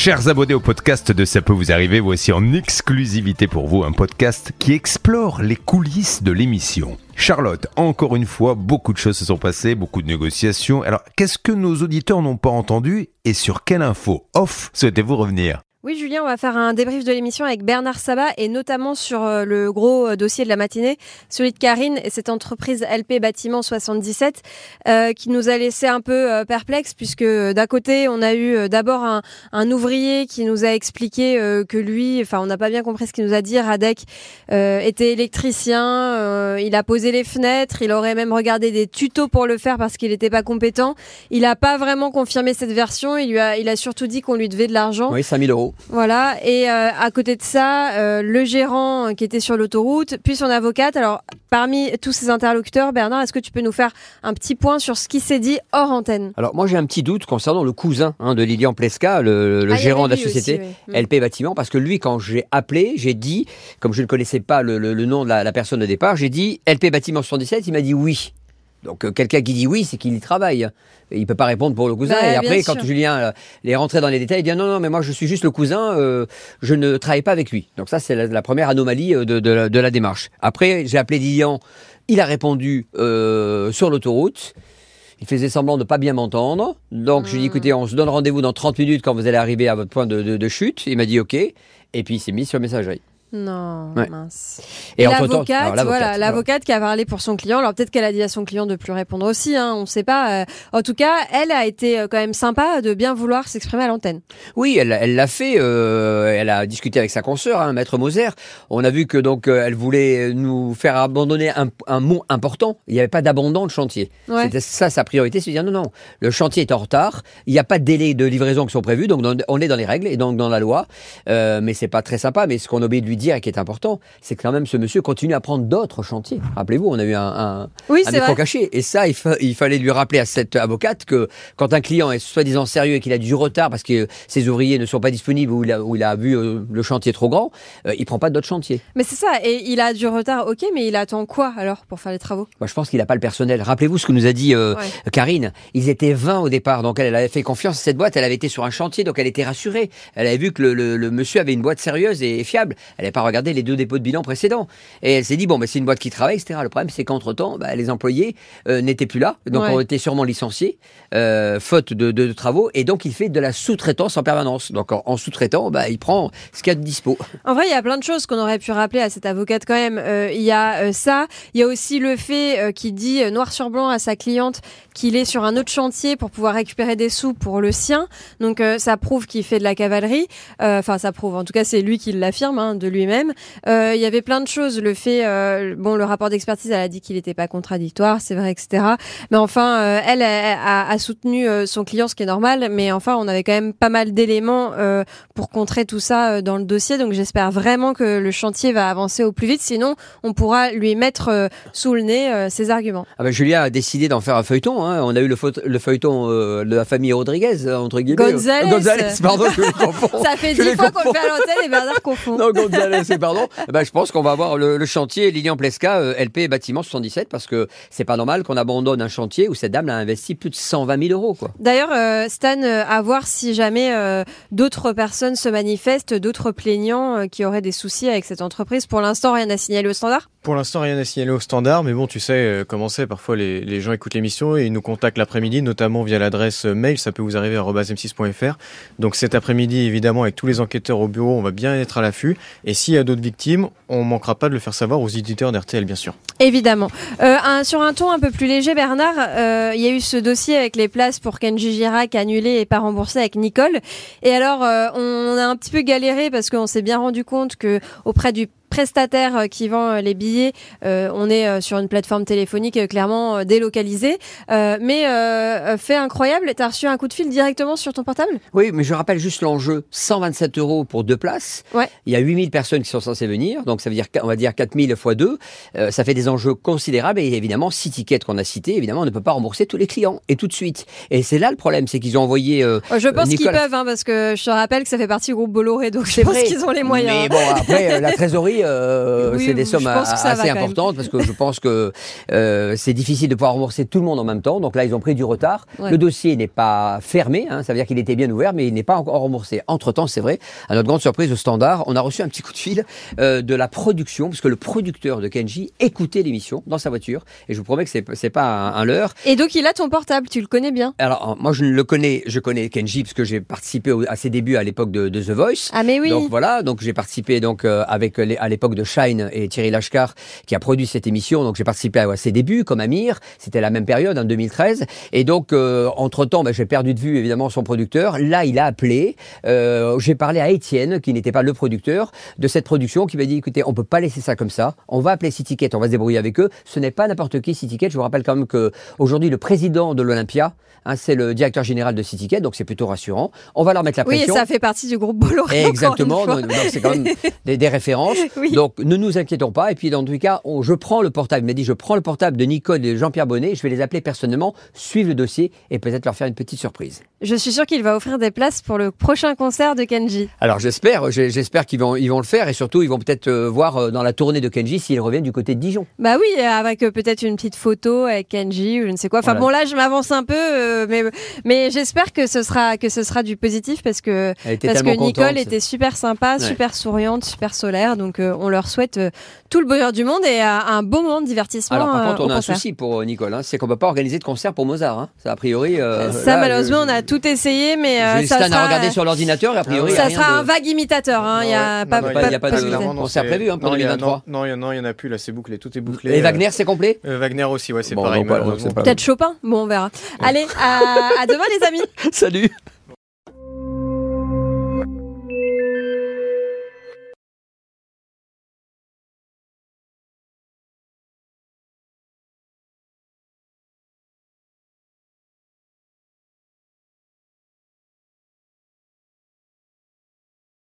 Chers abonnés au podcast de Ça peut vous arriver, voici en exclusivité pour vous un podcast qui explore les coulisses de l'émission. Charlotte, encore une fois, beaucoup de choses se sont passées, beaucoup de négociations. Alors, qu'est-ce que nos auditeurs n'ont pas entendu et sur quelle info off souhaitez-vous revenir? Oui, Julien, on va faire un débrief de l'émission avec Bernard Sabat et notamment sur euh, le gros euh, dossier de la matinée, celui de Karine et cette entreprise LP Bâtiment 77 euh, qui nous a laissé un peu euh, perplexes puisque d'un côté, on a eu d'abord un, ouvrier qui nous a expliqué que lui, enfin, on n'a pas bien compris ce qu'il nous a dit, Radek était électricien, il a posé les fenêtres, il aurait même regardé des tutos pour le faire parce qu'il n'était pas compétent. Il n'a pas vraiment confirmé cette version, il, lui a, a surtout dit qu'on lui devait de l'argent. Oui, 5000 euros. Voilà, et euh, à côté de ça, euh, le gérant qui était sur l'autoroute, puis son avocate. Alors, parmi tous ces interlocuteurs, Bernard, est-ce que tu peux nous faire un petit point sur ce qui s'est dit hors antenne? Alors, moi, j'ai un petit doute concernant le cousin hein, de Lilian Plesca, le, le ah, gérant de la société LP Bâtiment, parce que lui, quand j'ai appelé, j'ai dit, comme je ne connaissais pas le, le nom de la, la personne au départ, j'ai dit LP Bâtiment 77, il m'a dit oui. Donc euh, quelqu'un qui dit oui, c'est qu'il y travaille. Il peut pas répondre pour le cousin. Bah, et après, quand Julien euh, est rentré dans les détails, il dit non, non, mais moi je suis juste le cousin, euh, je ne travaille pas avec lui. Donc ça, c'est la, première anomalie de, de, de, la démarche. Après, j'ai appelé Lilian, il a répondu sur l'autoroute. Il faisait semblant de pas bien m'entendre. Donc je lui ai dit, hmm. écoutez, on se donne rendez-vous dans 30 minutes quand vous allez arriver à votre point de, de chute. Il m'a dit OK. Et puis il s'est mis sur messagerie. Non, mince. Et, l'avocate, voilà, l'avocate qui a parlé pour son client. Alors peut-être qu'elle a dit à son client de plus répondre aussi, hein, on ne sait pas. Euh. En tout cas, elle a été euh, quand même sympa de bien vouloir s'exprimer à l'antenne. Oui, elle, l'a fait. Euh, elle a discuté avec sa consoeur, hein, maître Moser. On a vu que donc elle voulait nous faire abandonner un, un mot important. Il n'y avait pas d'abandon de chantier. C'était ça sa priorité, c'est de dire non, non, le chantier est en retard. Il n'y a pas de délai de livraison qui sont prévus, donc on est dans les règles et donc dans la loi. Euh, mais c'est pas très sympa. Mais ce qu'on oublie de lui dire et qui est important, c'est que quand même ce monsieur continue à prendre d'autres chantiers. Rappelez-vous, on a eu un, un, oui, un écran caché. Et ça, il, il, fallait lui rappeler à cette avocate que quand un client est soi-disant sérieux et qu'il a du retard parce que ses ouvriers ne sont pas disponibles ou il a, il a vu euh, le chantier trop grand, euh, il prend pas d'autres chantiers. Mais c'est ça. Et il a du retard, ok, mais il attend quoi alors pour faire les travaux? Moi, je pense qu'il n'a pas le personnel. Rappelez-vous ce que nous a dit euh, Karine. Ils étaient 20 au départ, donc elle, avait fait confiance à cette boîte. Elle avait été sur un chantier, donc elle était rassurée. Elle avait vu que le, le, le monsieur avait une boîte sérieuse et fiable. Elle n'avait pas regardé les deux dépôts de bilan précédents. Et elle s'est dit, bon, ben, c'est une boîte qui travaille, etc. Le problème, c'est qu'entre-temps, bah, les employés euh, n'étaient plus là, donc ont été sûrement licenciés, euh, faute de, travaux, et donc il fait de la sous-traitance en permanence. Donc en, sous-traitant, bah, il prend ce qu'il y a de dispo. En vrai, il y a plein de choses qu'on aurait pu rappeler à cette avocate quand même. Euh, il y a ça, il y a aussi le fait qu'il dit noir sur blanc à sa cliente qu'il est sur un autre chantier pour pouvoir récupérer des sous pour le sien. Donc ça prouve qu'il fait de la cavalerie. Enfin, ça prouve. En tout cas, c'est lui qui l'affirme hein, de lui-même. Euh, il y avait plein de choses. Le fait, euh, bon, le rapport d'expertise, elle a dit qu'il n'était pas contradictoire, c'est vrai, etc. Mais enfin, euh, elle, a, a, soutenu son client, ce qui est normal. Mais enfin, on avait quand même pas mal d'éléments pour contrer tout ça dans le dossier. Donc, j'espère vraiment que le chantier va avancer au plus vite. Sinon, on pourra lui mettre sous le nez ses arguments. Ah ben, Julien a décidé d'en faire un feuilleton. Hein. On a eu le, le feuilleton de la famille Rodriguez, entre guillemets. Gonzalez. Gonzalez, pardon, je confonds. Ça fait dix fois qu'on le fait à l'antenne et Bernard confond. Non, Gonzalez, Eh ben, je pense qu'on va avoir le, chantier Lilian Plesca, euh, LP bâtiment 77, parce que c'est pas normal qu'on abandonne un chantier où cette dame a investi plus de 120 000 euros. D'ailleurs, euh, Stan, euh, à voir si jamais d'autres personnes se manifestent, d'autres plaignants qui auraient des soucis avec cette entreprise. Pour l'instant, rien à signaler au standard Pour l'instant, rien à signaler au standard, mais bon, tu sais comment c'est. Parfois, les, gens écoutent l'émission et ils nous contactent l'après-midi, notamment via l'adresse mail. Ça peut vous arriver à m6.fr. Donc cet après-midi, évidemment, avec tous les enquêteurs au bureau, on va bien être à l'affût. Et s'il y a d'autres victimes, on manquera pas de le faire savoir aux éditeurs d'RTL, bien sûr. Évidemment. Euh, sur un ton un peu plus léger, Bernard, euh, il y a eu ce dossier avec les places pour Kenji Girac annulées et pas remboursées avec Nicole. Et alors, euh, on a un petit peu galéré parce qu'on s'est bien rendu compte que auprès du prestataire euh, qui vend euh, les billets, euh, on est sur une plateforme téléphonique clairement délocalisée. mais fait incroyable, tu as reçu un coup de fil directement sur ton portable? Oui, mais je rappelle juste l'enjeu 127 euros pour deux places. Ouais. Il y a 8000 personnes qui sont censées venir, donc ça veut dire, on va dire 4000 fois 2. ça fait des enjeux considérables et évidemment, six tickets qu'on a cités, évidemment, on ne peut pas rembourser tous les clients et tout de suite. Et c'est là le problème, c'est qu'ils ont envoyé. je pense qu'ils peuvent, hein, parce que je te rappelle que ça fait partie du groupe Bolloré, donc je pense qu'ils ont les moyens. Mais bon, après, la trésorerie, euh, Oui, c'est des sommes a- assez importantes parce que je pense que euh, c'est difficile de pouvoir rembourser tout le monde en même temps. Donc là, ils ont pris du retard. Ouais. Le dossier n'est pas fermé, hein, ça veut dire qu'il était bien ouvert, mais il n'est pas encore remboursé. Entre-temps, c'est vrai, à notre grande surprise au standard, on a reçu un petit coup de fil euh, de la production, parce que le producteur de Kenji écoutait l'émission dans sa voiture. Et je vous promets que c'est c'est pas un, un leurre. Et donc il a ton portable, tu le connais bien. Alors, moi, je le connais, je connais Kenji parce que j'ai participé au- à ses débuts à l'époque de, de The Voice. Ah mais oui. Donc voilà, donc j'ai participé donc euh, avec les, à l'époque de Shine et Thierry Lashkar qui a produit cette émission. Donc j'ai participé à, à ses débuts comme Amir. C'était la même période en 2013. Et donc entre temps, j'ai perdu de vue évidemment son producteur. Là, il a appelé. Euh, j'ai parlé à Étienne qui n'était pas le producteur de cette production qui m'a dit écoutez, on peut pas laisser ça comme ça. On va appeler Citiket, on va se débrouiller avec eux. Ce n'est pas n'importe qui Citiket. Je vous rappelle quand même que aujourd'hui le président de l'Olympia, hein, c'est le directeur général de Citiket, donc c'est plutôt rassurant. On va leur mettre la Oui, et pression. ça fait partie du groupe Bolloré. Exactement, donc donc c'est quand même des, des références. Oui. Donc ne nous inquiétons pas. Et puis dans tous les cas, on- je prends le portable. Il m'a dit je prends le portable de Nicole et de Jean-Pierre Bonnet. Je vais les appeler personnellement, suivre le dossier et peut-être leur faire une petite surprise. Je suis sûre qu'il va offrir des places pour le prochain concert de Kenji. Alors j'espère, j'espère qu'ils vont, ils vont le faire et surtout ils vont peut-être euh, voir euh, dans la tournée de Kenji s'ils reviennent du côté de Dijon. Bah oui, avec euh, peut-être une petite photo avec Kenji ou je ne sais quoi. Enfin Voilà. bon là, je m'avance un peu, mais mais j'espère que ce sera que ce sera du positif parce que parce que Nicole contente. était super sympa, Ouais. super souriante, super solaire. Donc euh, on leur souhaite euh, tout le bonheur du monde et euh, un bon moment de divertissement. Alors par euh, contre, on a un souci pour Nicole, hein, c'est qu'on peut pas organiser de concert pour Mozart. Hein. Ça a priori. euh, Ça là, malheureusement, je- on a tout essayé, mais euh, ça Stan sera, à regarder sur l'ordinateur et a priori. ça rien sera de- un vague imitateur. Hein. Il y a Non, pas, non, y a- pas de- concert prévu, hein, pour non, il y a- 2023. Non, il y en- a plus, là, c'est bouclé, tout est bouclé. Et Wagner, c'est complet Wagner aussi, ouais, c'est pareil, Peut-être Chopin? Bon, on verra. Allez, à demain les amis. Salut